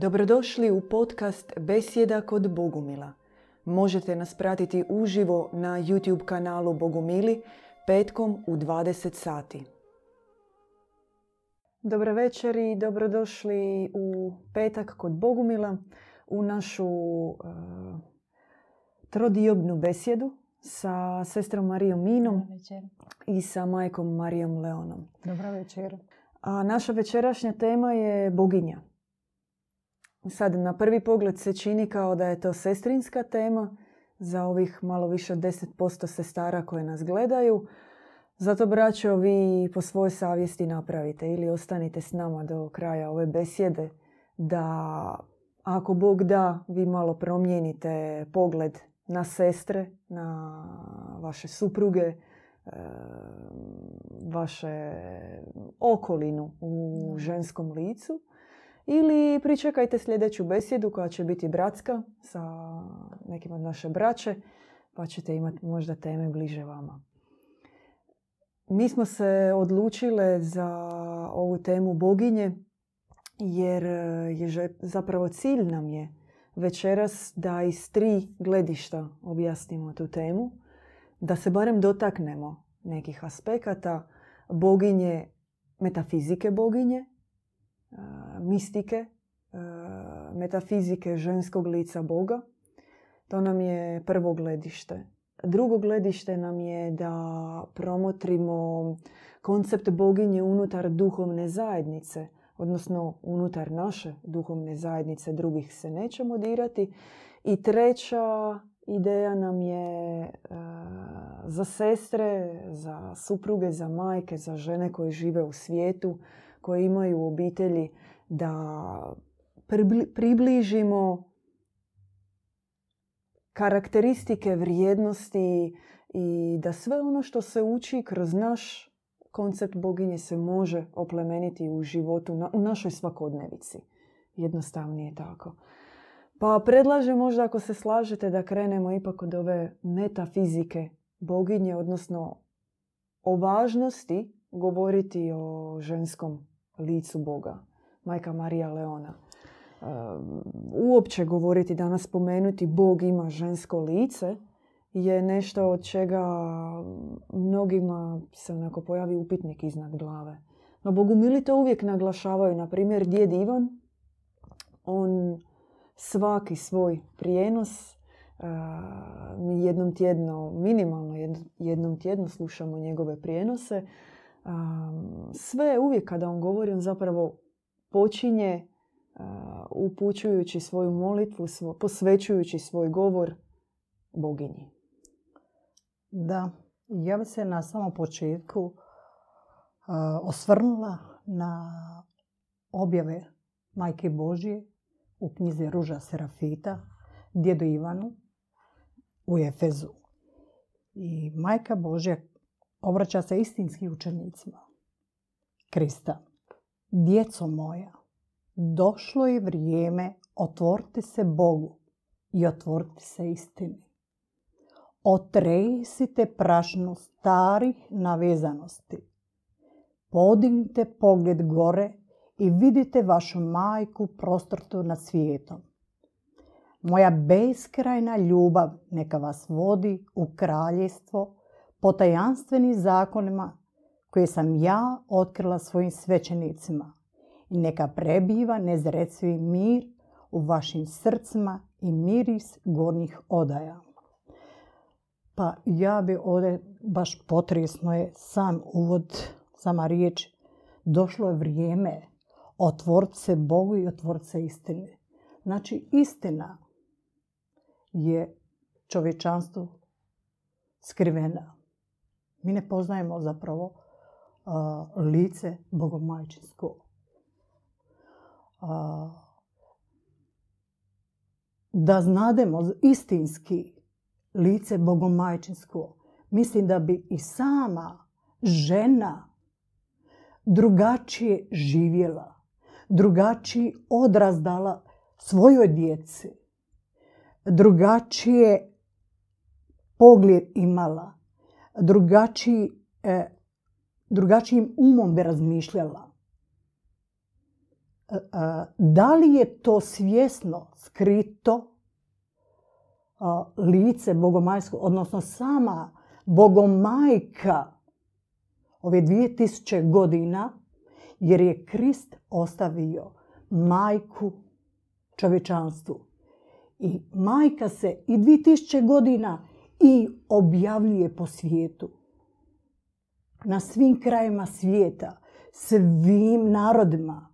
Dobrodošli u podcast Besjeda kod Bogumila. Možete nas pratiti uživo na YouTube kanalu Bogumili petkom u 20 sati. Dobro večer i dobrodošli u petak kod Bogumila u našu uh, trodiobnu besjedu sa sestrom Marijom Minom i sa majkom Marijom Leonom. Dobro večer. A naša večerašnja tema je boginja. Sad na prvi pogled se čini kao da je to sestrinska tema za ovih malo više od 10% sestara koje nas gledaju. Zato, braćo, vi po svojoj savjesti napravite ili ostanite s nama do kraja ove besjede da ako Bog da, vi malo promijenite pogled na sestre, na vaše supruge, e, vaše okolinu u ženskom licu. Ili pričekajte sljedeću besjedu koja će biti bratska sa nekim od naše braće, pa ćete imati možda teme bliže vama. Mi smo se odlučile za ovu temu boginje jer je zapravo cilj nam je večeras da iz tri gledišta objasnimo tu temu, da se barem dotaknemo nekih aspekata boginje, metafizike boginje, mistike, metafizike ženskog lica Boga. To nam je prvo gledište. Drugo gledište nam je da promotrimo koncept boginje unutar duhovne zajednice, odnosno unutar naše duhovne zajednice drugih se nećemo dirati. I treća ideja nam je za sestre, za supruge, za majke, za žene koje žive u svijetu, koje imaju obitelji, da približimo karakteristike vrijednosti i da sve ono što se uči kroz naš koncept boginje se može oplemeniti u životu, u našoj svakodnevici. Jednostavnije tako. Pa predlažem možda ako se slažete da krenemo ipak od ove metafizike boginje, odnosno o važnosti govoriti o ženskom licu Boga. Majka Marija Leona. Uopće govoriti, danas spomenuti Bog ima žensko lice je nešto od čega mnogima se onako pojavi upitnik iznad glave. No Bogumili to uvijek naglašavaju. Na primjer, djed Ivan, on svaki svoj prijenos mi jednom tjedno, minimalno jednom tjedno slušamo njegove prijenose. Sve uvijek kada on govori, on zapravo počinje upućujući svoju molitvu, posvećujući svoj govor boginji. Da, ja bi se na samom početku osvrnula na objave Majke Božje u knjizi Ruža Serafita, djedu Ivanu u Efezu. I Majka Božja obraća se istinskim učenicima Krista. Djeco moja, došlo je vrijeme otvoriti se Bogu i otvoriti se istini. Otresite prašnu starih navezanosti. Podignite pogled gore i vidite vašu majku prostrtu nad svijetom. Moja beskrajna ljubav neka vas vodi u kraljestvo po tajanstvenim zakonima koje sam ja otkrila svojim svećenicima i neka prebiva nezrecivi mir u vašim srcima i miris gornjih odaja. Pa ja bi ovdje, baš potresno je sam uvod, sama riječ, došlo je vrijeme otvoriti se Bogu i otvoriti se istini. Znači istina je čovječanstvu skrivena. Mi ne poznajemo zapravo lice bogomajčinsko. Da znademo istinski lice bogomajčinsko, mislim da bi i sama žena drugačije živjela, drugačiji odraz dala svojoj djeci, drugačije pogled imala, drugačiji, e, drugačijim umom bi razmišljala. da li je to svjesno skrito lice bogomajsko, odnosno sama bogomajka ove 2000 godina, jer je Krist ostavio majku čovječanstvu. I majka se i 2000 godina i objavljuje po svijetu. Na svim krajima svijeta, svim narodima,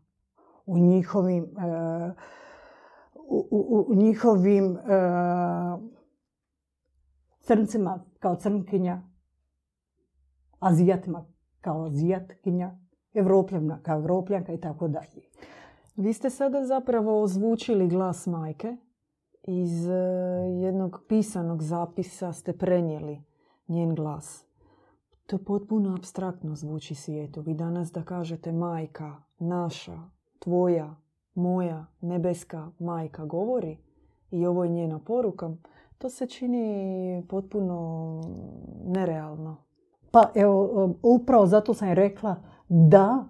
u njihovim, e, u, njihovim e, crncima kao crnkinja, azijatima kao azijatkinja, evropljana kao evropljanka i tako dalje. Vi ste sada zapravo ozvučili glas majke. Iz e, jednog pisanog zapisa ste prenijeli njen glas. To potpuno abstraktno zvuči svijetu. Vi danas da kažete majka, naša, tvoja, moja, nebeska majka govori i ovo je njena poruka, to se čini potpuno nerealno. Pa evo, upravo zato sam rekla da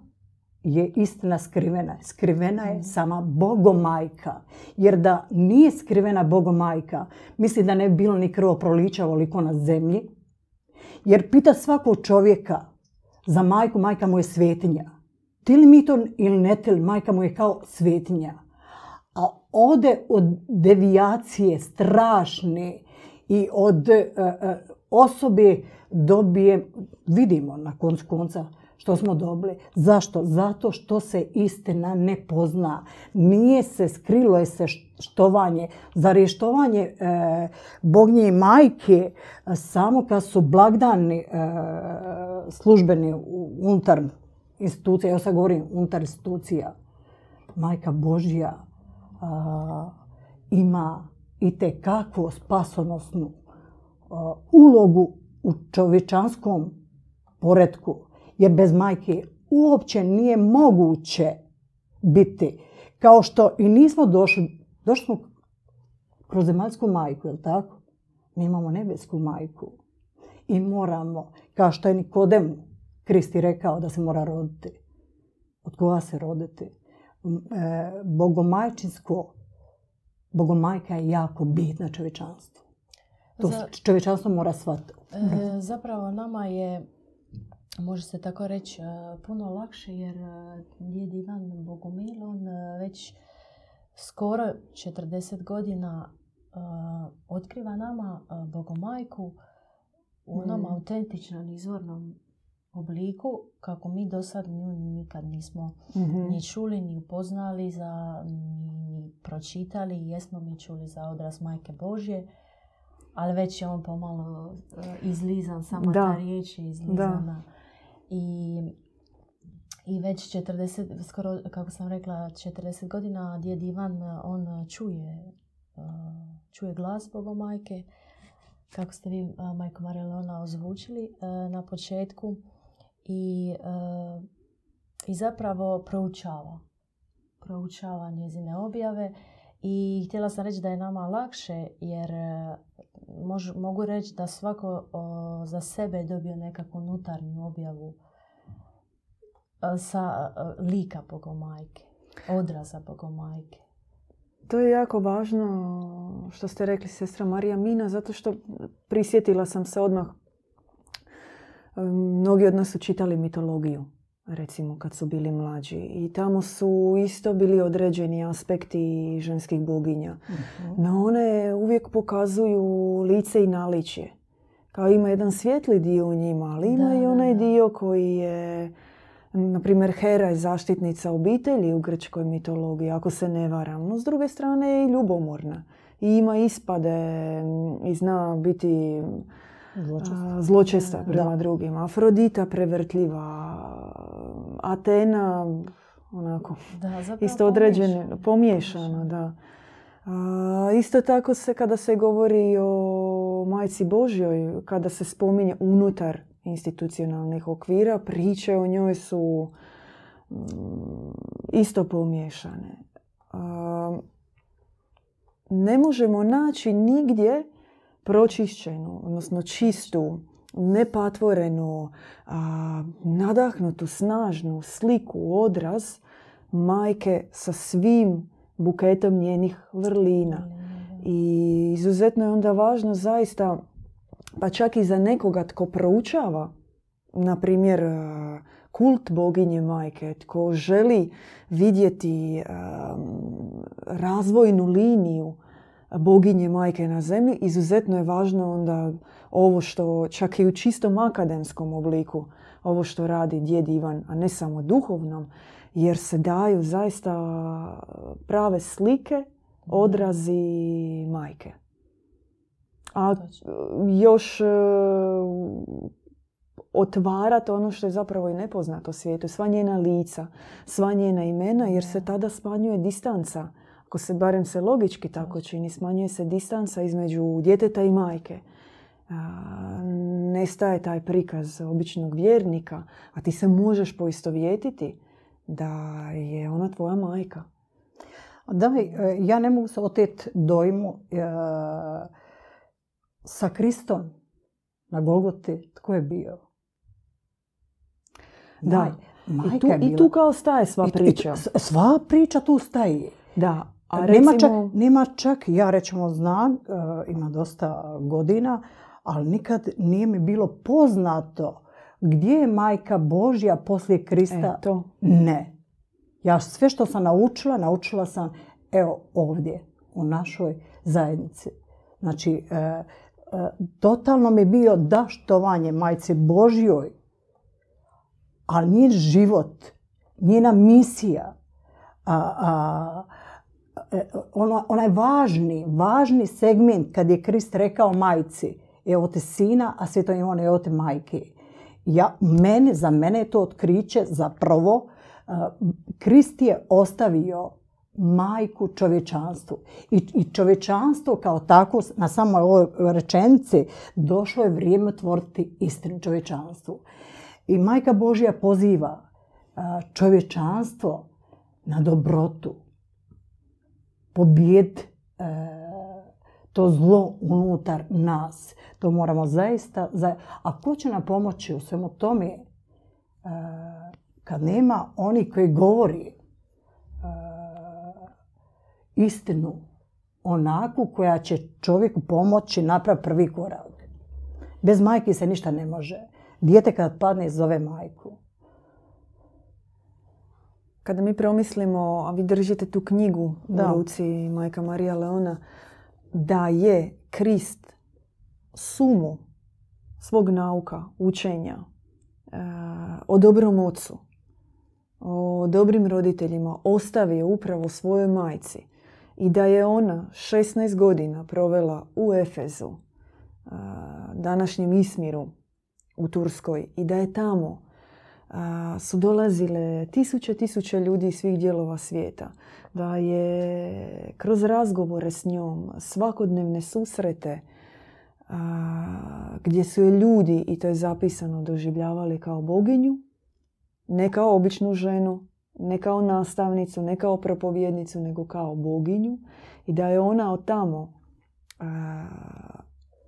je istina skrivena. Skrivena je mhm. sama Bogomajka. Jer da nije skrivena Bogomajka, misli da ne bi bilo ni krvoprolića ovoliko na zemlji. Jer pita svakog čovjeka za majku, majka mu je svetinja. Ti li mi to ili ne li, majka mu je kao svetinja. A ode od devijacije strašne i od e, e, osobe dobije, vidimo na koncu konca, što smo dobili. Zašto? Zato što se istina ne pozna. Nije se, skrilo je se štovanje. Zar je štovanje e, Bognje i majke e, samo kad su blagdani e, službeni unutar institucija, ja sad govorim unutar institucija, majka Božja ima i kakvu spasonosnu ulogu u čovječanskom poredku jer bez majke uopće nije moguće biti. Kao što i nismo došli, došli smo kroz zemaljsku majku, jel tako? Mi imamo nebesku majku. I moramo, kao što je Nikodemu Kristi rekao da se mora roditi. Od koga se roditi? E, bogomajčinsko, bogomajka je jako bitna čovječanstvu. To čovječanstvo mora shvatiti. E, zapravo nama je može se tako reći, e, puno lakše jer e, djed Ivan Bogumil, on e, već skoro 40 godina otkriva nama Bogomajku u onom mm. autentičnom izvornom obliku kako mi do sad nju nikad nismo mm ni čuli, ni upoznali, za, ni pročitali. Jesmo mi čuli za odraz Majke Božje, ali već je on pomalo izlizan, sama da. ta riječ je izlizana. I, i već 40, skoro kako sam rekla, 40 godina djed Ivan, on čuje, čuje glas majke kako ste vi, majko Marelona, ozvučili na početku i, i zapravo proučava. Proučava njezine objave i htjela sam reći da je nama lakše jer mogu reći da svako za sebe je dobio nekakvu unutarnju objavu sa lika Bogomajke, odraza Bogomajke. To je jako važno što ste rekli sestra Marija Mina, zato što prisjetila sam se odmah. Mnogi od nas su čitali mitologiju, recimo kad su bili mlađi. I tamo su isto bili određeni aspekti ženskih boginja. uh No one uvijek pokazuju lice i naličje. Kao ima jedan svijetli dio u njima, ali ima i onaj dio koji je na primjer, Hera je zaštitnica obitelji u grčkoj mitologiji, ako se ne varam. No, s druge strane je i ljubomorna. I ima ispade i zna biti zločesta, prema drugima. Afrodita prevrtljiva. Atena onako isto određene, pomiješana, da. isto tako se kada se govori o majci Božjoj, kada se spominje unutar institucionalnih okvira, priče o njoj su mm, isto pomiješane. Ne možemo naći nigdje pročišćenu, odnosno čistu, nepatvorenu, nadahnutu, snažnu sliku, odraz majke sa svim buketom njenih vrlina. I izuzetno je onda važno zaista, pa čak i za nekoga tko proučava, na primjer, kult boginje majke, tko želi vidjeti e, razvojnu liniju boginje majke na zemlji, izuzetno je važno onda ovo što čak i u čistom akademskom obliku, ovo što radi djed Ivan, a ne samo duhovnom, jer se daju zaista prave slike, odrazi majke. A još e, otvarati ono što je zapravo i nepoznato svijetu, sva njena lica, sva njena imena, jer se tada smanjuje distanca. Ako se barem se logički tako čini, smanjuje se distanca između djeteta i majke. Nestaje taj prikaz običnog vjernika, a ti se možeš poistovjetiti da je ona tvoja majka. Da, e, ja ne mogu se oteti dojmu e, sa Kristom na Golgoti. Tko je bio? Da, I tu, I tu kao staje sva priča. sva priča tu staje. Da, a nema, čak, nema čak, ja rećemo znam, e, ima dosta godina, ali nikad nije mi bilo poznato gdje je majka Božja poslije Krista. E, to. Ne. Ja sve što sam naučila, naučila sam evo ovdje, u našoj zajednici. Znači, e, e, totalno mi je bio daštovanje majci Božjoj, ali njen život, njena misija, a, a, ono, onaj važni, važni segment kad je Krist rekao majci, evo te sina, a sve to je ono evo te majke. Ja, mene, za mene je to otkriće zapravo, Krist je ostavio majku čovječanstvu. I, I čovječanstvo kao tako, na samoj ovoj rečenici, došlo je vrijeme otvoriti istinu čovječanstvu. I majka Božja poziva čovječanstvo na dobrotu, pobjed e, to zlo unutar nas. To moramo zaista... A ko će nam pomoći u svemu tome e, kad nema oni koji govori e, istinu onakvu koja će čovjeku pomoći napraviti prvi korak. Bez majke se ništa ne može. Dijete kad padne zove majku. Kada mi promislimo, a vi držite tu knjigu da. u ruci majka Marija Leona, da je Krist sumu svog nauka, učenja, e, o dobrom ocu, o dobrim roditeljima ostavio upravo svojoj majci i da je ona 16 godina provela u Efezu, današnjem Ismiru u Turskoj i da je tamo su dolazile tisuće, tisuće ljudi iz svih dijelova svijeta. Da je kroz razgovore s njom, svakodnevne susrete, gdje su je ljudi, i to je zapisano, doživljavali kao boginju, ne kao običnu ženu, ne kao nastavnicu, ne kao propovjednicu, nego kao boginju i da je ona od tamo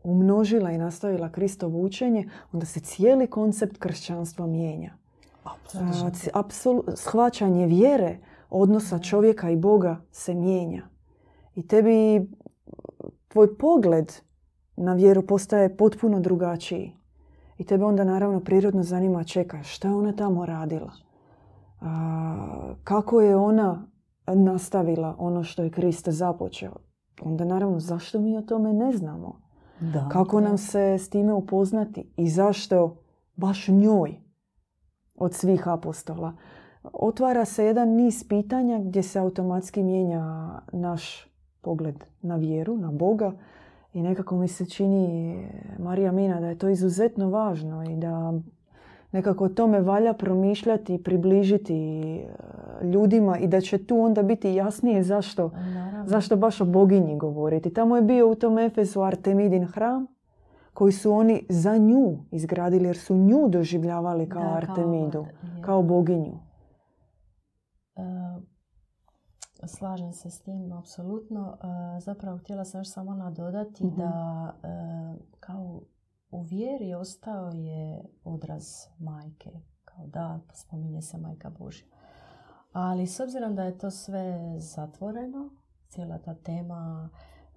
umnožila i nastavila Kristovo učenje, onda se cijeli koncept kršćanstva mijenja. Apsolutno. shvaćanje vjere, odnosa čovjeka i Boga se mijenja. I tebi tvoj pogled na vjeru postaje potpuno drugačiji. I tebe onda naravno prirodno zanima čeka šta je ona tamo radila kako je ona nastavila ono što je Krista započeo. Onda naravno zašto mi o tome ne znamo? Da, kako nam se s time upoznati i zašto baš njoj od svih apostola. Otvara se jedan niz pitanja gdje se automatski mijenja naš pogled na vjeru, na Boga i nekako mi se čini Marija Mina da je to izuzetno važno i da nekako o tome valja promišljati i približiti e, ljudima i da će tu onda biti jasnije zašto, zašto baš o boginji govoriti. Tamo je bio u tom Efesu Artemidin hram koji su oni za nju izgradili jer su nju doživljavali kao Artemidu, kao, boginju. E, slažem se s tim, apsolutno. E, zapravo htjela sam još samo nadodati mhm. da kao u vjeri ostao je odraz majke. Kao da, spominje se majka Božja. Ali s obzirom da je to sve zatvoreno, cijela ta tema,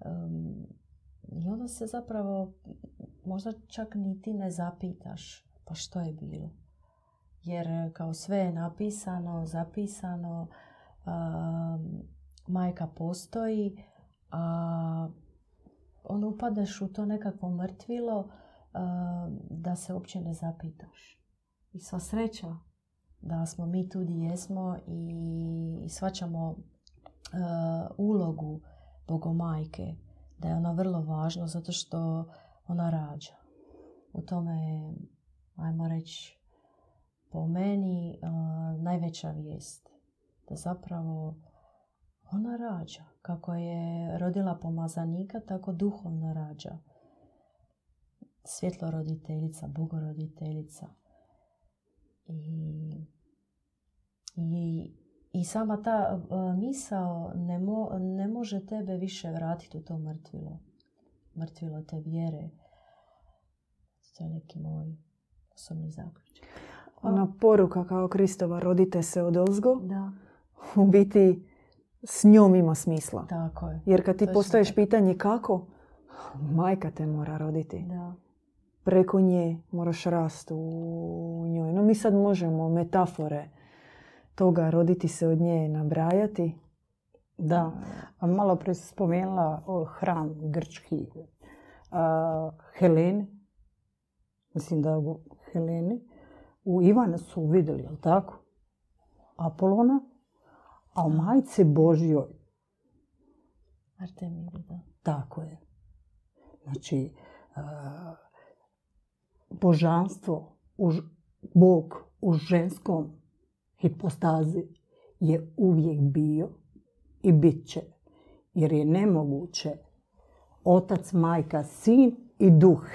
em, i onda se zapravo možda čak ni ti ne zapitaš pa što je bilo. Jer e, kao sve je napisano, zapisano, um, majka postoji, a on upadneš u to nekakvo mrtvilo um, da se uopće ne zapitaš. I sva sreća da smo mi tu gdje jesmo i, i shvaćamo uh, ulogu Bogomajke, da je ona vrlo važna zato što ona rađa. U tome je, ajmo reći, po meni najveća vijest. Da zapravo ona rađa. Kako je rodila pomazanika, tako duhovno rađa. Svjetlo roditeljica, bogoroditeljica. I, i, i sama ta misao ne, mo, ne može tebe više vratiti u to mrtvilo. Mrtvilo te vjere. To je neki moj osobni zaključak. Ona poruka kao Kristova rodite se od ozgo, Da, u biti s njom ima smisla. tako je. Jer kad ti Točno postaješ tako. pitanje kako, majka te mora roditi. Da. Preko nje moraš rast u njoj. No mi sad možemo metafore toga roditi se od nje nabrajati. Da, a malo prije spomenula o, hram grčki a, Heleni. Mislim da u Heleni. U Ivana su vidjeli, jel tako? Apolona. A u majci Božjoj, Artemida, da. tako je. Znači, božanstvo, Bog u ženskom hipostazi je uvijek bio i bit će. Jer je nemoguće otac, majka, sin i duh.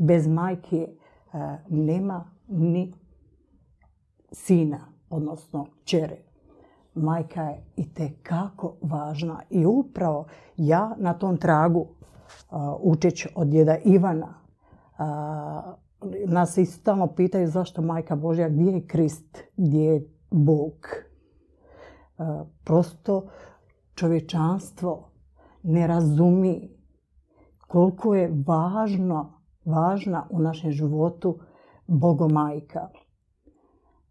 Bez majke a, nema ni sina, odnosno čere. Majka je i kako važna i upravo ja na tom tragu a, učeć od djeda Ivana a, nas se stalno pitaju zašto majka Božja, gdje je Krist, gdje je Bog. Prosto čovječanstvo ne razumi koliko je važno, važna u našem životu Bogomajka.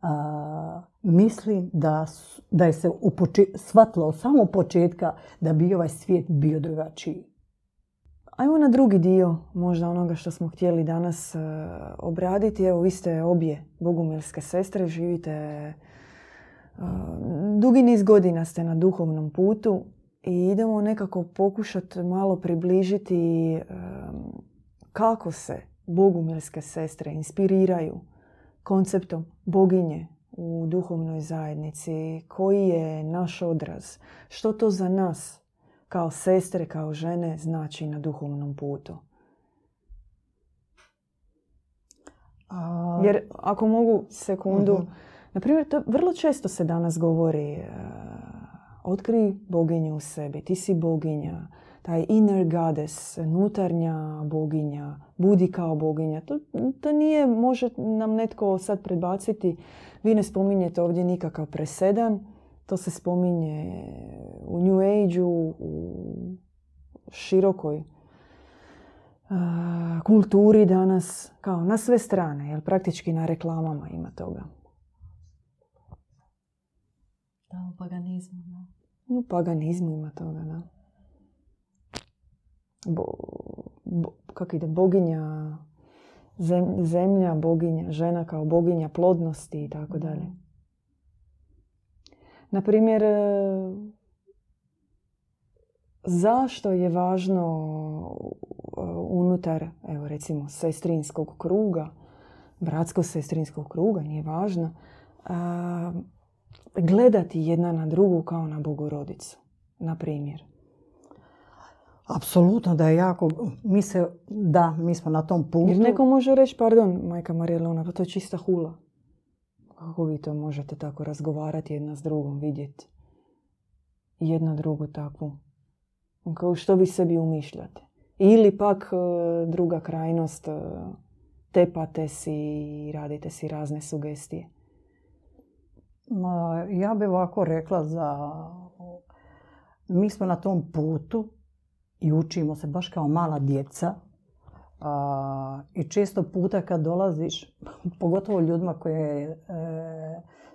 A, mislim da, da je se u poče- shvatilo od samog početka da bi ovaj svijet bio drugačiji. Ajmo na drugi dio možda onoga što smo htjeli danas e, obraditi. Evo, vi ste obje bogumilske sestre, živite e, dugi niz godina ste na duhovnom putu i idemo nekako pokušati malo približiti e, kako se bogumilske sestre inspiriraju konceptom boginje u duhovnoj zajednici, koji je naš odraz, što to za nas kao sestre, kao žene znači na duhovnom putu. A, Jer ako mogu sekundu, Mhm. na primjer, to vrlo često se danas govori e, otkri boginju u sebi, ti si boginja, taj inner goddess, unutarnja boginja, budi kao boginja. To, to nije, može nam netko sad predbaciti, vi ne spominjete ovdje nikakav presedan, to se spominje u New Age-u, u širokoj a, kulturi danas, kao na sve strane, jer praktički na reklamama ima toga. Da, u paganizmu, da. U paganizmu ima toga, da. Bo, bo- kako ide, boginja zem- zemlja, boginja žena kao boginja plodnosti i tako dalje. Na primjer, e, zašto je važno e, unutar, evo recimo, sestrinskog kruga, bratsko-sestrinskog kruga, nije važno, a, gledati jedna na drugu kao na bogorodicu, na primjer. Apsolutno da je jako, mi se, da, mi smo na tom putu. Jer neko može reći, pardon, majka Marijela, pa to je čista hula. Kako vi to možete tako razgovarati jedna s drugom, vidjeti jedna drugu takvu? Kao što vi sebi umišljate? Ili pak e, druga krajnost, e, tepate si i radite si razne sugestije. ja bih ovako rekla za... Mi smo na tom putu i učimo se baš kao mala djeca. I često puta kad dolaziš, pogotovo ljudima koje, e,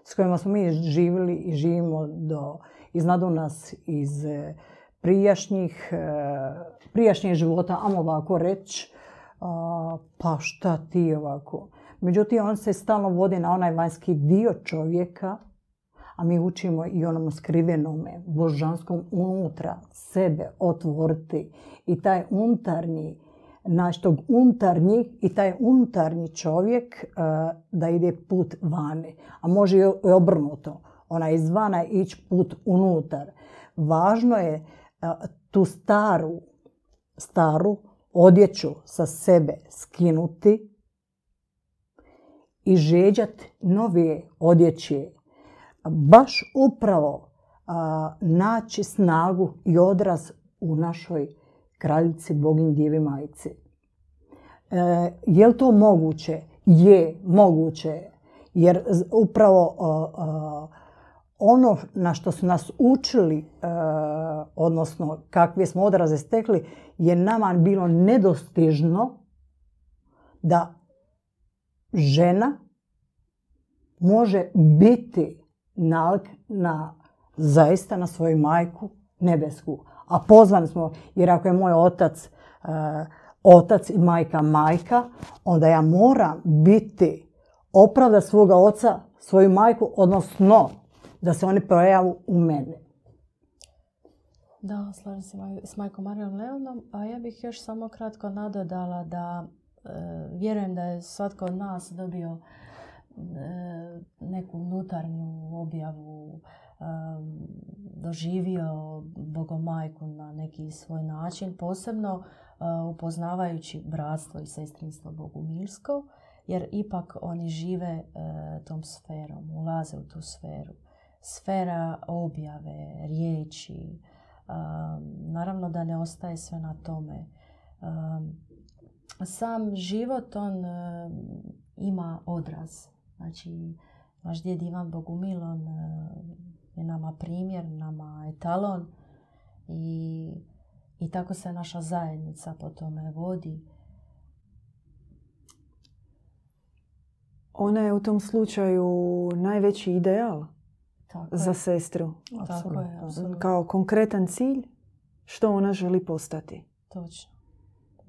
s kojima smo mi živjeli i živimo do, iznadu nas iz e, prijašnjih, e, prijašnjih života, amo ovako reći, pa šta ti ovako. Međutim, on se stalno vodi na onaj vanjski dio čovjeka, a mi učimo i onom skrivenome, božanskom unutra sebe otvoriti i taj unutarnji, naš tog unutarnji i taj unutarnji čovjek da ide put vane. A može i obrnuto. Ona izvana ići put unutar. Važno je tu staru, staru odjeću sa sebe skinuti i žeđati nove odjeće. Baš upravo naći snagu i odraz u našoj kraljici, bogin djevi majici. E, je li to moguće? Je, moguće. Jer upravo ono na što su nas učili, odnosno kakve smo odraze stekli, je nama bilo nedostižno da žena može biti nalik na zaista na svoju majku nebesku. A pozvani smo, jer ako je moj otac e, otac i majka majka, onda ja moram biti opravda svoga oca, svoju majku, odnosno da se oni projavu u mene. Da, slažem se s majkom Marijom Leonom, a ja bih još samo kratko nadodala da e, vjerujem da je svatko od nas dobio neku unutarnju objavu, e, doživio Bogomajku na neki svoj način, posebno upoznavajući bratstvo i sestrinstvo Bogumilsko, jer ipak oni žive tom sferom, ulaze u tu sferu sfera objave, riječi. naravno da ne ostaje sve na tome. sam život, on ima odraz. Znači, naš djed Ivan Bogumilon je nama primjer, nama etalon i, i tako se naša zajednica po tome vodi. Ona je u tom slučaju najveći ideal za sestru. Kao konkretan cilj što ona želi postati. Točno.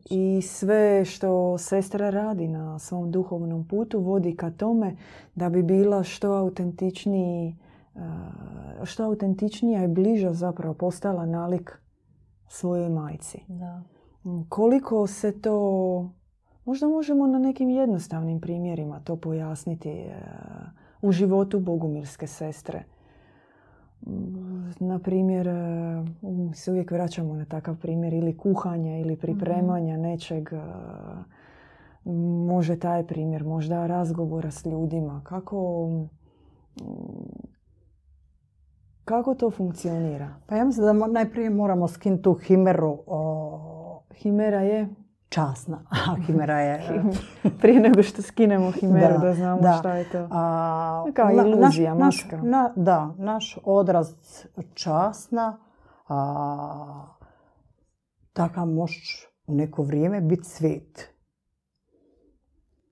I sve što sestra radi na svom duhovnom putu vodi ka tome da bi bila što autentičniji što autentičnija i bliža zapravo postala nalik svojoj majci. Da. Koliko se to, možda možemo na nekim jednostavnim primjerima to pojasniti u životu bogumilske sestre na primjer, e, se uvijek vraćamo na takav primjer ili kuhanja ili pripremanja nečeg. E, može taj primjer, možda razgovora s ljudima. Kako, kako to funkcionira? Pa ja mislim da najprije moramo skinuti tu himeru. Himera je? Časna. A himera je... Prije nego što skinemo himeru da, znamo da. šta je to. A, Kao iluzija, naš, maska. na, da, naš odraz časna. A, taka možeš u neko vrijeme biti svet.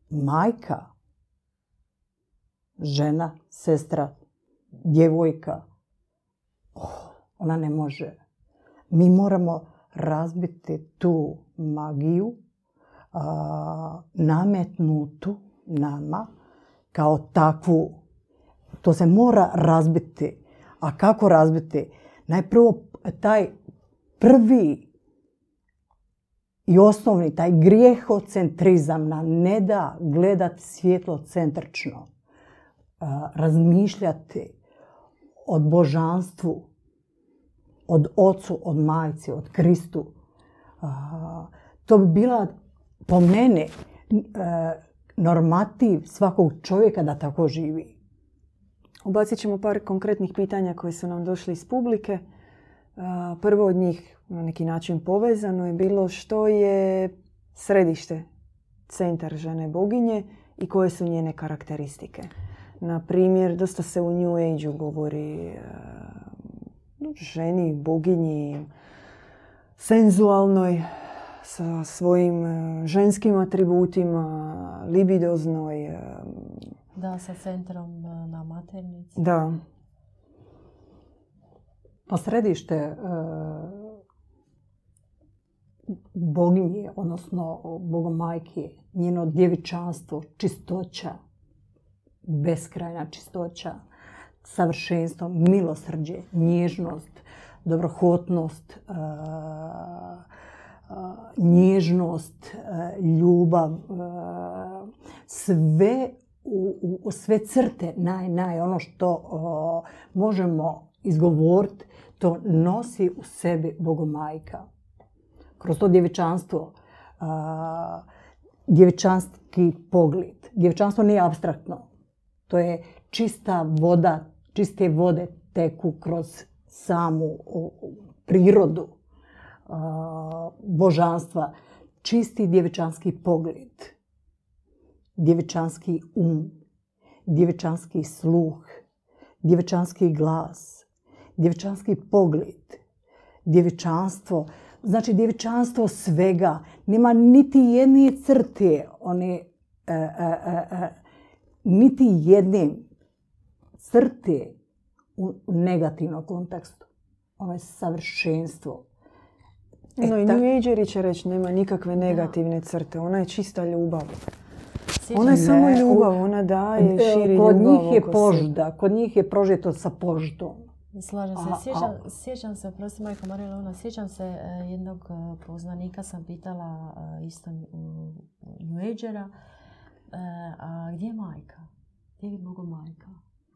Majka, žena, sestra, djevojka, oh, ona ne može. Mi moramo razbiti tu magiju nametnutu nama kao takvu. To se mora razbiti. A kako razbiti? Najprvo taj prvi i osnovni, taj grijehocentrizam nam ne da gledati svjetlo centrično, razmišljati od božanstvu, od ocu, od majci, od Kristu. To bi bila po mene e, normativ svakog čovjeka da tako živi. Ubacit ćemo par konkretnih pitanja koje su nam došli iz publike. Prvo od njih na neki način povezano je bilo što je središte, centar žene boginje i koje su njene karakteristike. Na primjer, dosta se u New age govori e, ženi, boginji, senzualnoj, sa svojim e, ženskim atributima, libidoznoj. E, Da, sa centrom e, na maternici. Da, Pa središte boginje, odnosno bogomajke, njeno djevičanstvo, čistoća, beskrajna čistoća, savršenstvo, milosrđe, nježnost, dobrohotnost, e, e, nježnost, e, ljubav, sve u, u- sve crte, naj, naj, ono što možemo izgovoriti, to nosi u sebi Bogomajka. Kroz to djevičanstvo, a, djevičanski pogled. Djevičanstvo nije abstraktno. To je čista voda, čiste vode teku kroz samu prirodu božanstva. Čisti djevičanski pogled djevičanski um, djevičanski sluh, djevičanski glas, djevičanski pogled, djevičanstvo, znači djevičanstvo svega. Nema niti jedne crte, one, e, e, e, e, niti jedne crte u negativnom kontekstu. Ono je savršenstvo. E, no i ta- New će reći nema nikakve negativne crte. Ona je čista ljubav. Ona je samo ljubav, ona daje, E, širi Kod ljubav njih je požda, kod njih je prožeto sa poždom. Slažem se. Sjećam, a- sjećam se, prosti majko Marila, ona, sjećam se e, jednog poznanika sam pitala isto New Agera, a gdje je majka? Gdje je mogo majka?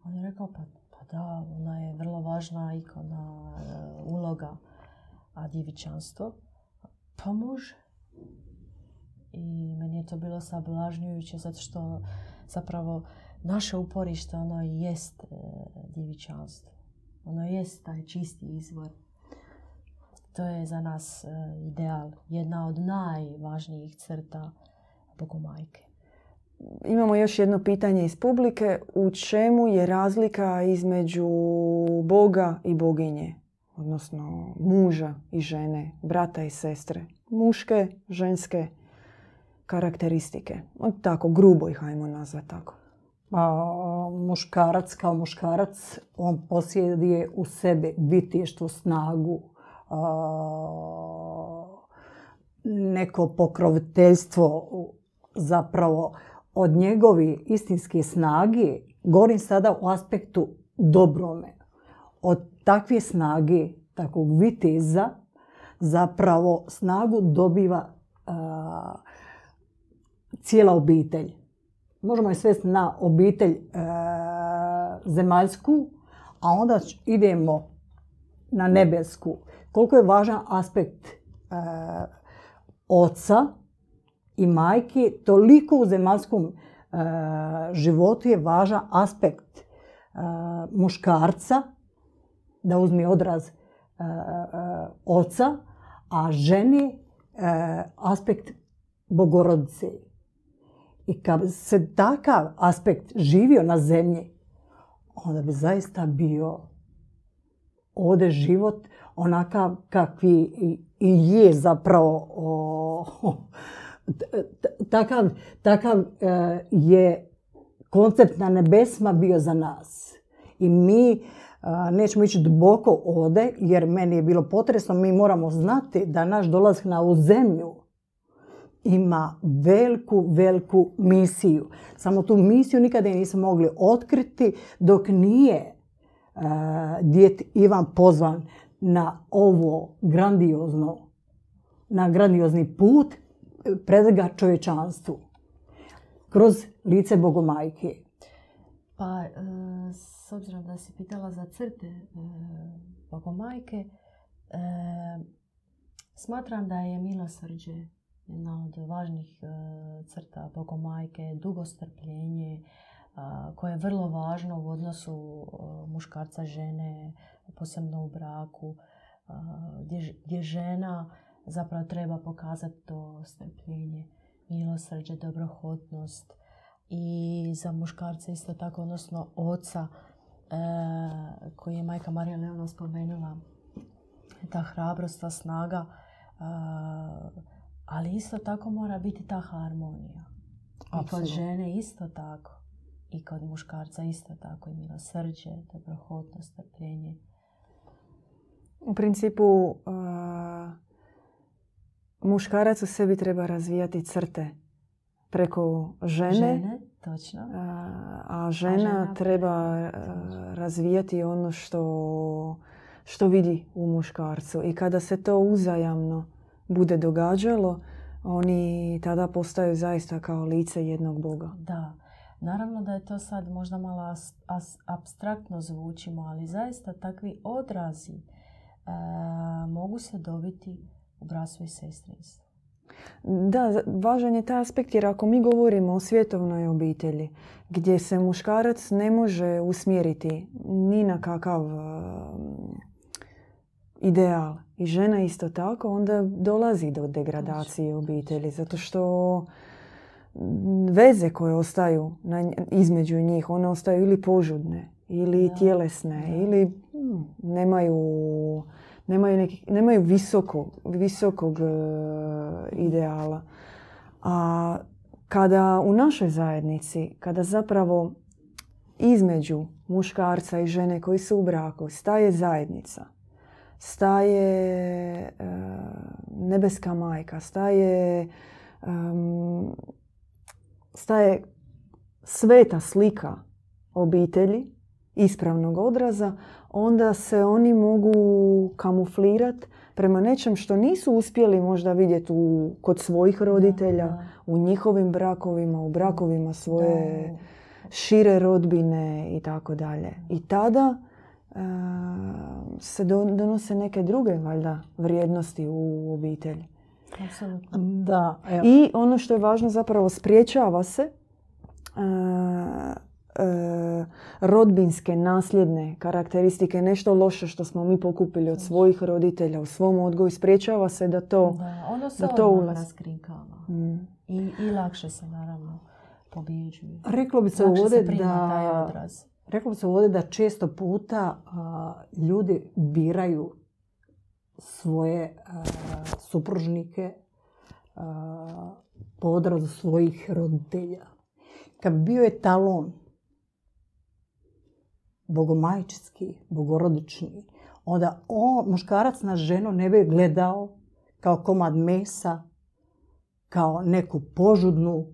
On je rekao, pa, pa da, ona je vrlo važna ikona, e, uloga, a djevičanstvo? Pa može. I meni je to bilo sablažnjujuće zato što zapravo naše uporište ono jest e, djevičanstvo. Ono jest taj čisti izvor. To je za nas e, ideal. Jedna od najvažnijih crta Bogomajke. Imamo još jedno pitanje iz publike. U čemu je razlika između Boga i boginje? Odnosno muža i žene, brata i sestre. Muške, ženske karakteristike. Tako, grubo ih hajmo nazvati tako. A, muškarac kao muškarac, on posjeduje u sebi vitještvo, snagu, a, neko pokroviteljstvo zapravo od njegovi istinske snage, govorim sada u aspektu dobrome. Od takve snage, takvog viteza, zapravo snagu dobiva a, cijela obitelj. Možemo je svesti na obitelj zemaljsku, a onda idemo na nebesku. Koliko je važan aspekt oca i majke, toliko u zemaljskom e, životu je važan aspekt e, muškarca, da uzme odraz e, oca, a ženi aspekt bogorodice. I kad se takav aspekt živio na zemlji, onda bi zaista bio ovdje život onakav kakvi i- je zapravo takav, takav e, je koncept na nebesma bio za nas. I mi a, nećemo ići duboko ovdje, jer meni je bilo potresno, mi moramo znati da naš dolazak na ovu zemlju ima veliku, veliku misiju. Samo tu misiju nikada nismo mogli otkriti dok nije e, djet Ivan pozvan na ovo grandiozno, na grandiozni put e, pred ga čovječanstvu. Kroz lice Bogomajke. Pa, e, s obzirom da si pitala za crte e, Bogomajke, e, smatram da je milosrđe jedna od važnih crta Bogomajke, dugostrpljenje, a, koje je vrlo važno u odnosu muškarca žene, posebno u braku, gdje žena zapravo treba pokazati to strpljenje, milosrđe, dobrohotnost, i za muškarce isto tako, odnosno oca e, koji je majka Marija Leona spomenula. Ta hrabrost, ta snaga, e, ali isto tako mora biti ta harmonija. I kod žene isto tako. I kod muškarca isto tako. I milosrđe, dobrohotnost, strpljenje. U principu, muškarac u sebi treba razvijati crte preko žene. Žene, točno. A, žena, treba razvijati ono što, što vidi u muškarcu. I kada se to uzajamno bude događalo, oni tada postaju zaista kao lice jednog Boga. Da. Naravno da je to sad možda malo as, abstraktno zvučimo, ali zaista takvi odrazi e, mogu se dobiti u bratstvu i sestrinstvu. Da, važan je taj aspekt jer ako mi govorimo o svjetovnoj obitelji gdje se muškarac ne može usmjeriti ni na kakav ideal i žena isto tako, onda dolazi do degradacije obitelji. Zato što veze koje ostaju između njih, one ostaju ili požudne, ili tjelesne, ili hm, nemaju, nemaju, nemaju visokog e, ideala. A kada u našoj zajednici, kada zapravo između muškarca i žene koji su u braku staje zajednica, staje e, nebeska majka, staje, staje sveta slika obitelji, ispravnog odraza, onda se oni mogu kamuflirati prema nečem što nisu uspjeli možda vidjeti u, kod svojih roditelja, u njihovim brakovima, u brakovima svoje šire rodbine i tako dalje. I tada se donose neke druge valjda vrijednosti u obitelji. Da, I ono što je važno zapravo spriječava se rodbinske, nasljedne karakteristike, nešto loše što smo mi pokupili od svojih roditelja u svom odgoju, spriječava se da to da, ono se da to ulaz. Mm. I, I lakše se naravno pobjeđuje. Reklo bi se ovdje da Rekla se ovdje da često puta ljudi biraju svoje supružnike po odrazu svojih roditelja. Kad bio je talon bogomajčski, bogorodični, onda on, muškarac na ženu ne bi gledao kao komad mesa, kao neku požudnu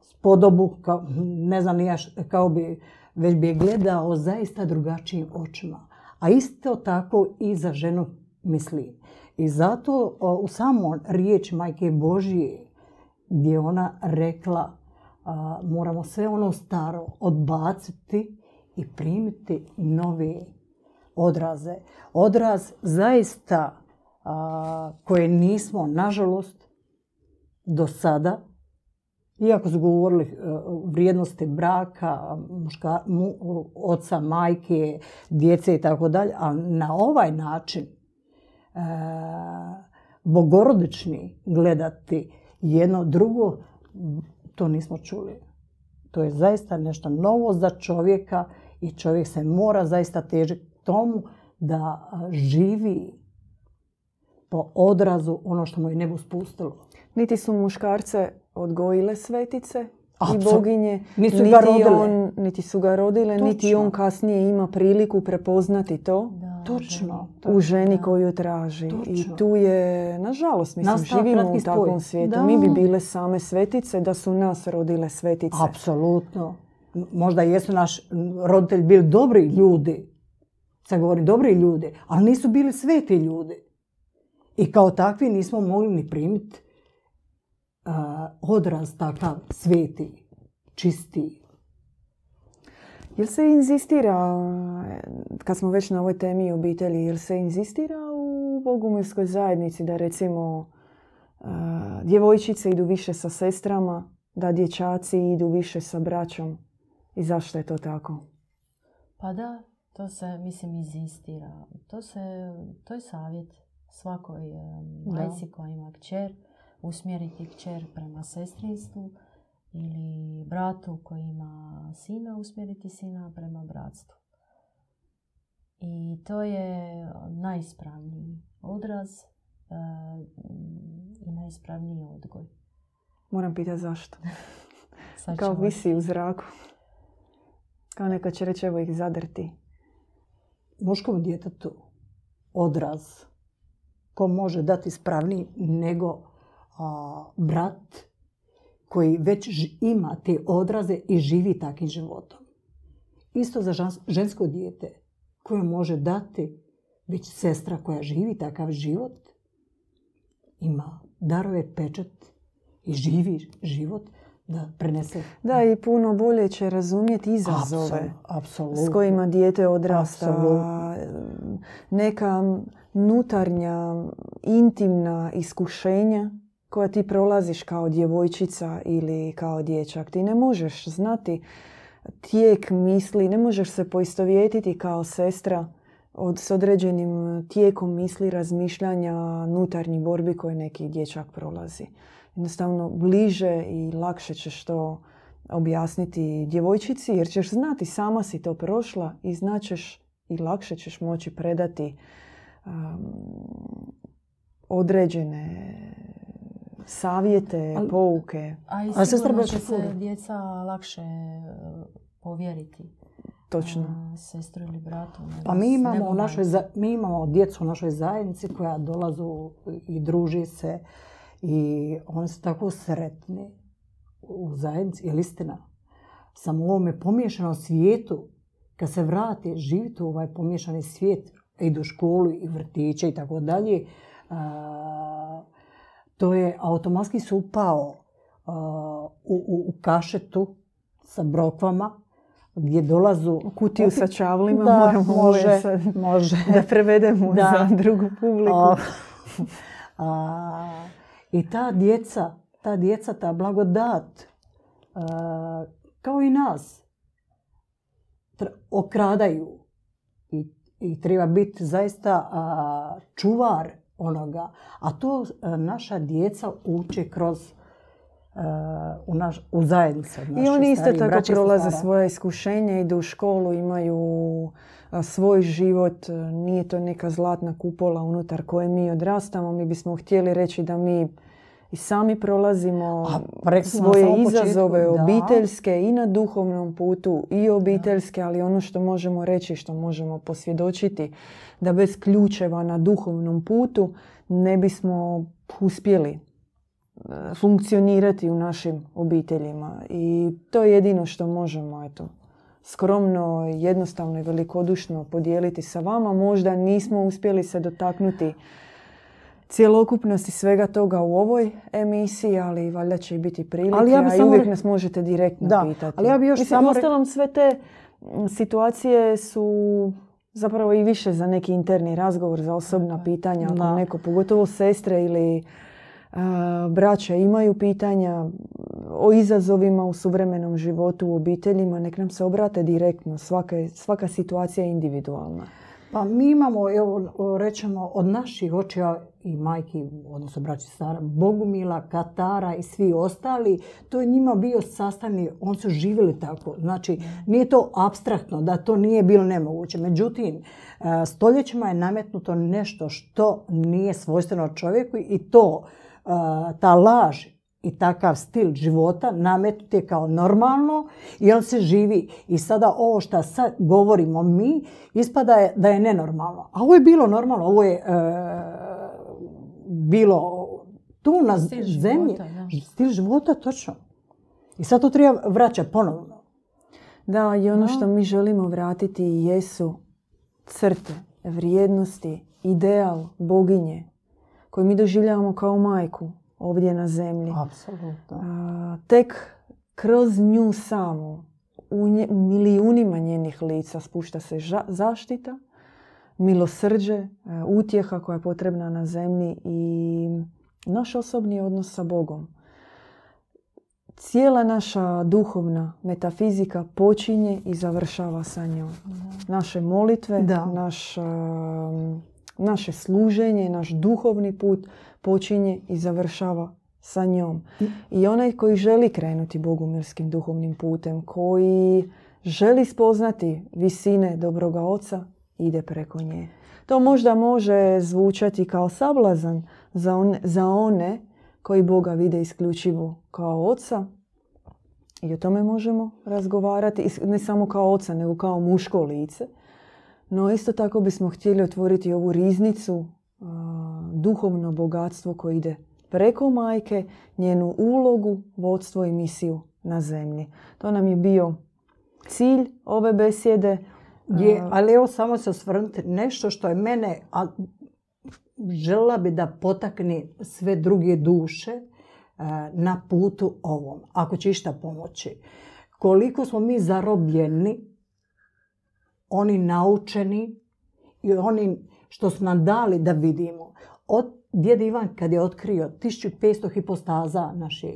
spodobu, kao, ne znam ja, kao bi, već bi je gledao zaista drugačijim očima. A isto tako i za ženu misli. I zato u samom riječ Majke Božije gdje ona rekla moramo sve ono staro odbaciti i primiti nove odraze. Odraz zaista koje nismo, nažalost, do sada iako su govorili e, vrijednosti braka, muška, oca, majke, djece i tako dalje, ali na ovaj način e, bogorodični gledati jedno drugo, to nismo čuli. To je zaista nešto novo za čovjeka i čovjek se mora zaista težiti tomu da živi po odrazu ono što mu je nebo spustilo. Niti su muškarce odgojile svetice i boginje. Nisu niti ga rodile. On, niti su ga rodile, niti on kasnije ima priliku prepoznati to. Točno. U ženi koju traži. I tu je, nažalost, mislim, živimo u takvom svijetu. Mi bi bile same svetice da su nas rodile svetice. Apsolutno. Možda jesu naš roditelj bili dobri ljudi. Sad govorim dobri ljudi, ali nisu bili sveti ljudi. I kao takvi nismo mogli ni primiti odraz takav sveti, čisti. Jel se inzistira, kad smo već na ovoj temi obitelji, jel se inzistira u bogumilskoj zajednici da recimo djevojčice idu više sa sestrama, da dječaci idu više sa braćom? I zašto je to tako? Pa da, to se, mislim, inzistira. To, se, to je savjet svakoj majci koja ima kćer usmjeriti kćer prema sestrinstvu ili bratu koji ima sina, usmjeriti sina prema bratstvu. I to je najispravniji odraz e, i najispravniji odgoj. Moram pitati zašto. Kao visi u zraku. Kao neka će reći evo ih zadrti. muškom djetetu odraz ko može dati ispravniji nego a, brat koji već ima te odraze i živi takvim životom. Isto za žensko dijete koje može dati već sestra koja živi takav život ima darove pečat i živi život da prenese Da, i puno bolje će razumjeti izazove apsolutno. s kojima dijete odrasta. Neka nutarnja, intimna iskušenja koja ti prolaziš kao djevojčica ili kao dječak. Ti ne možeš znati tijek misli, ne možeš se poistovjetiti kao sestra od, s određenim tijekom misli, razmišljanja, nutarnjih borbi koje neki dječak prolazi. Jednostavno bliže i lakše ćeš to objasniti djevojčici jer ćeš znati sama si to prošla i znaćeš i lakše ćeš moći predati um, određene savjete, Ali- pouke. A i sigurno će se djeca lakše e, povjeriti Točno. sestru ili bratu. Pa mi imamo, u našoj, mi imamo djecu u našoj zajednici koja dolazu i druži se i oni su tako sretni u zajednici. Jer istina, samo u ovome pomiješanom svijetu, kad se vrate živjeti u ovaj pomiješani svijet, idu u školu i vrtiće i tako dalje, to je automatski su upao a, u, u, u kašetu sa brokvama gdje dolazu U kutiju sa čavlima Da, moramo može, sad može. da prevedemo Da. za drugu publiku. A, a, I ta djeca, ta djeca, ta blagodat, a, kao i nas, okradaju i, i treba biti zaista čuvar onoga. A to a, naša djeca uče kroz a, u, naš, u I oni isto tako prolaze svoja iskušenja, idu u školu, imaju a, svoj život. e, Nije to neka zlatna kupola unutar koje mi odrastamo. Mi bismo htjeli reći da mi i sami prolazimo A, svoje početku, izazove da. obiteljske i na duhovnom putu i obiteljske, ali ono što možemo reći, što možemo posvjedočiti, da bez ključeva na duhovnom putu ne bismo uspjeli e, funkcionirati u našim obiteljima. I to je jedino što možemo, eto, skromno, jednostavno i velikodušno podijeliti sa vama. Možda nismo uspjeli se dotaknuti cjelokupnosti svega toga u ovoj emisiji, ali valjda će i biti prilike, Ali ja bi a samo uvijek nas možete direktno Da, pitati. ali ja bi još Mislim, samo uostalom sve te situacije su zapravo i više za neki interni razgovor, za osobna pitanja. Ako Da. neko, pogotovo sestre ili a, braća imaju pitanja o izazovima u suvremenom životu u obiteljima, nek nam se obrate direktno. Svaka, svaka situacija je individualna. Pa mi imamo, evo rećemo, od naših očeva i majki, odnosno braći stara, Bogumila, Katara i svi ostali, to je njima bio sastavni, oni su živjeli tako. Znači, nije to abstraktno, da to nije bilo nemoguće. Međutim, e, stoljećima je nametnuto nešto što nije svojstveno čovjeku i to, e, ta laž i takav stil života nametnut je kao normalno on se živi. I sada ovo što sad govorimo mi ispada je da je nenormalno. A ovo je bilo normalno, ovo je e, bilo tu na Stil zemlji. života, da. Stil života, točno. I sad to treba vraćati ponovno. Da, i ono Da. što mi želimo vratiti jesu crte, vrijednosti, ideal boginje koji mi doživljavamo kao majku ovdje na zemlji. Apsolutno. Tek kroz nju samu, u nje- milijunima njenih lica spušta se ža- zaštita, milosrđe, e, utjeha koja je potrebna na zemlji i naš osobni odnos sa Bogom. Cijela naša duhovna metafizika počinje i završava sa njom. Naše molitve, Da. naš, um, naše služenje, naš duhovni put počinje i završava sa njom. I onaj koji želi krenuti bogumirskim duhovnim putem, koji želi spoznati visine dobroga oca, ide preko nje. To možda može zvučati kao sablazan za, za one koji Boga vide isključivo kao oca. I o tome možemo razgovarati, ne samo kao oca, nego kao muško lice. No isto tako bismo htjeli otvoriti ovu riznicu, duhovno bogatstvo koje ide preko majke, njenu ulogu, vodstvo i misiju na zemlji. To nam je bio cilj ove besjede. Je, ali evo samo se osvrnuti nešto što je mene, a žela bi da potakne sve druge duše na putu ovom, ako će išta pomoći. Koliko smo mi zarobljeni, oni naučeni i oni što su nam dali da vidimo. Od djed Ivan kad je otkrio 1500 hipostaza naše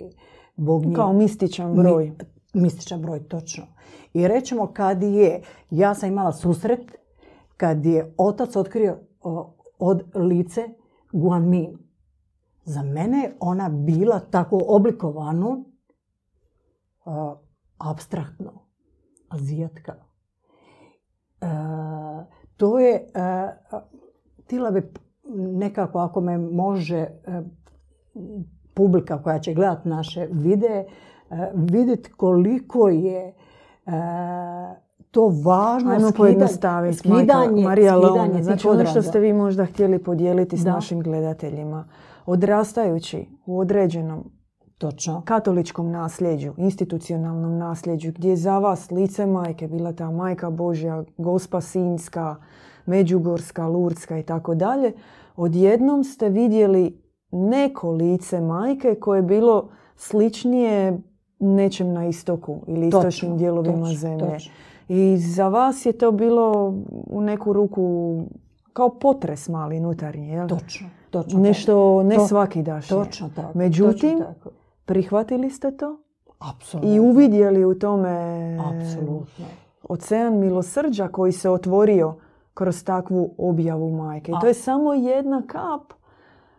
bognje. Kao mističan broj. mističan broj, točno. I rećemo kad je, ja sam imala susret, kad je otac otkrio od lice Guanmin. Za mene je ona bila tako oblikovano, abstraktno, azijatka. E, to je, uh, tila bi nekako ako me može e, publika koja će gledati naše videe e, vidjeti koliko je e, to važno Ajmo pojednostaviti, skidanje, Marija skidanje Znači ono što ste vi možda htjeli podijeliti s našim gledateljima. Odrastajući u određenom Točno. katoličkom nasljeđu, institucionalnom nasljeđu, gdje je za vas lice majke bila ta majka Božja, gospa Sinjska, Međugorska, Lurdska i tako dalje, odjednom ste vidjeli neko lice majke koje je bilo sličnije nečem na istoku ili istočnim dijelovima zemlje. I za vas je to bilo u neku ruku kao potres mali unutarnji, jel? Točno, točno. Nešto ne svaki daš. Točno tako. Međutim, prihvatili ste to? Apsolutno. I uvidjeli u tome Apsolutno. ocean milosrđa koji se otvorio kroz takvu objavu majke. I to je samo jedna kap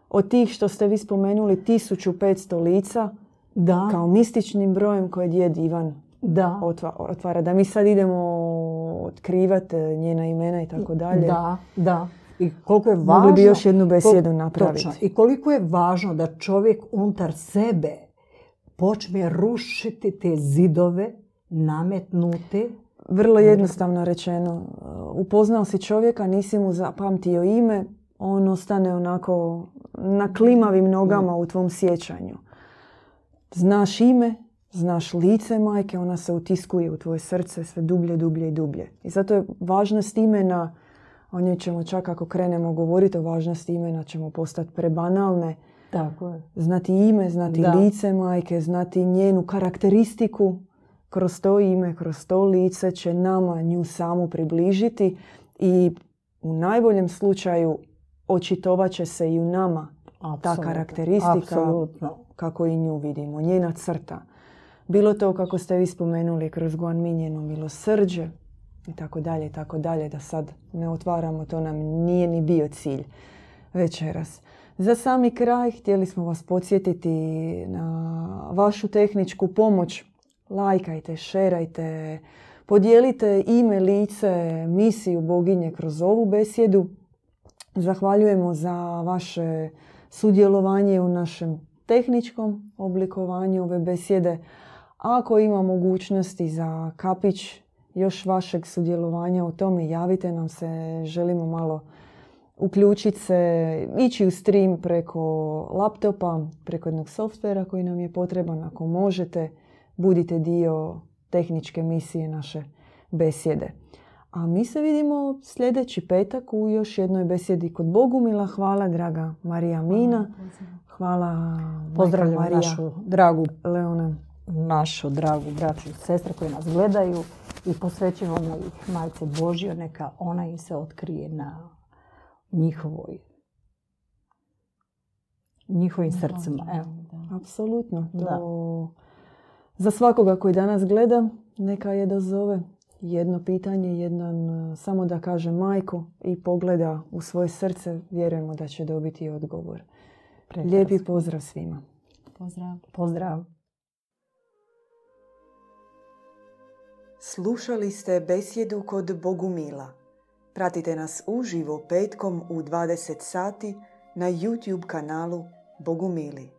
od tih što ste vi spomenuli 1500 lica da. kao mističnim brojem koje djed Ivan da. otvara. Da mi sad idemo otkrivati njena imena i tako dalje. Da, da. I koliko je važno... Mogli bi još jednu besjedu napraviti. I koliko je važno da čovjek unutar sebe počne rušiti te zidove nametnute vrlo jednostavno rečeno. Upoznao si čovjeka, nisi mu zapamtio ime, on ostane onako na klimavim nogama u tvom sjećanju. Znaš ime, znaš lice majke, ona se utiskuje u tvoje srce sve dublje, dublje i dublje. I zato je važnost imena, o njoj ćemo čak ako krenemo govoriti o važnosti imena, ćemo postati prebanalne. Tako je. Znati ime, znati lice majke, znati njenu karakteristiku, kroz to ime, kroz to lice će nama nju samu približiti i u najboljem slučaju očitovat će se i u nama ta karakteristika kako i nju vidimo, njena crta. Bilo to kako ste vi spomenuli kroz Guanminjeno milosrđe i tako dalje i tako dalje, da sad ne otvaramo, to nam nije ni bio cilj večeras. Za sami kraj htjeli smo vas podsjetiti na vašu tehničku pomoć lajkajte, šerajte, podijelite ime, lice, misiju boginje kroz ovu besjedu. Zahvaljujemo za vaše sudjelovanje u našem tehničkom oblikovanju ove besjede. Ako ima mogućnosti za kapić još vašeg sudjelovanja u tome, javite nam se, želimo malo uključiti se, ići u stream preko laptopa, preko jednog softvera koji nam je potreban ako možete budite dio tehničke misije naše besjede. A mi se vidimo sljedeći petak u još jednoj besjedi kod Bogumila. Hvala draga Marija Mina. Hvala Pozdravljam Marija našu dragu Leona. Našu dragu braću i sestre koji nas gledaju i posvećujemo ih Majce Božje, neka ona im se otkrije na njihovoj njihovim srcima. Evo. Apsolutno. To za svakoga koji danas gleda, neka je dozove jedno pitanje, jedan, samo da kaže majko i pogleda u svoje srce, vjerujemo da će dobiti odgovor. Lijepi pozdrav svima. Pozdrav. Pozdrav. Slušali ste besjedu kod Bogumila. Pratite nas uživo petkom u 20 sati na YouTube kanalu Bogumili.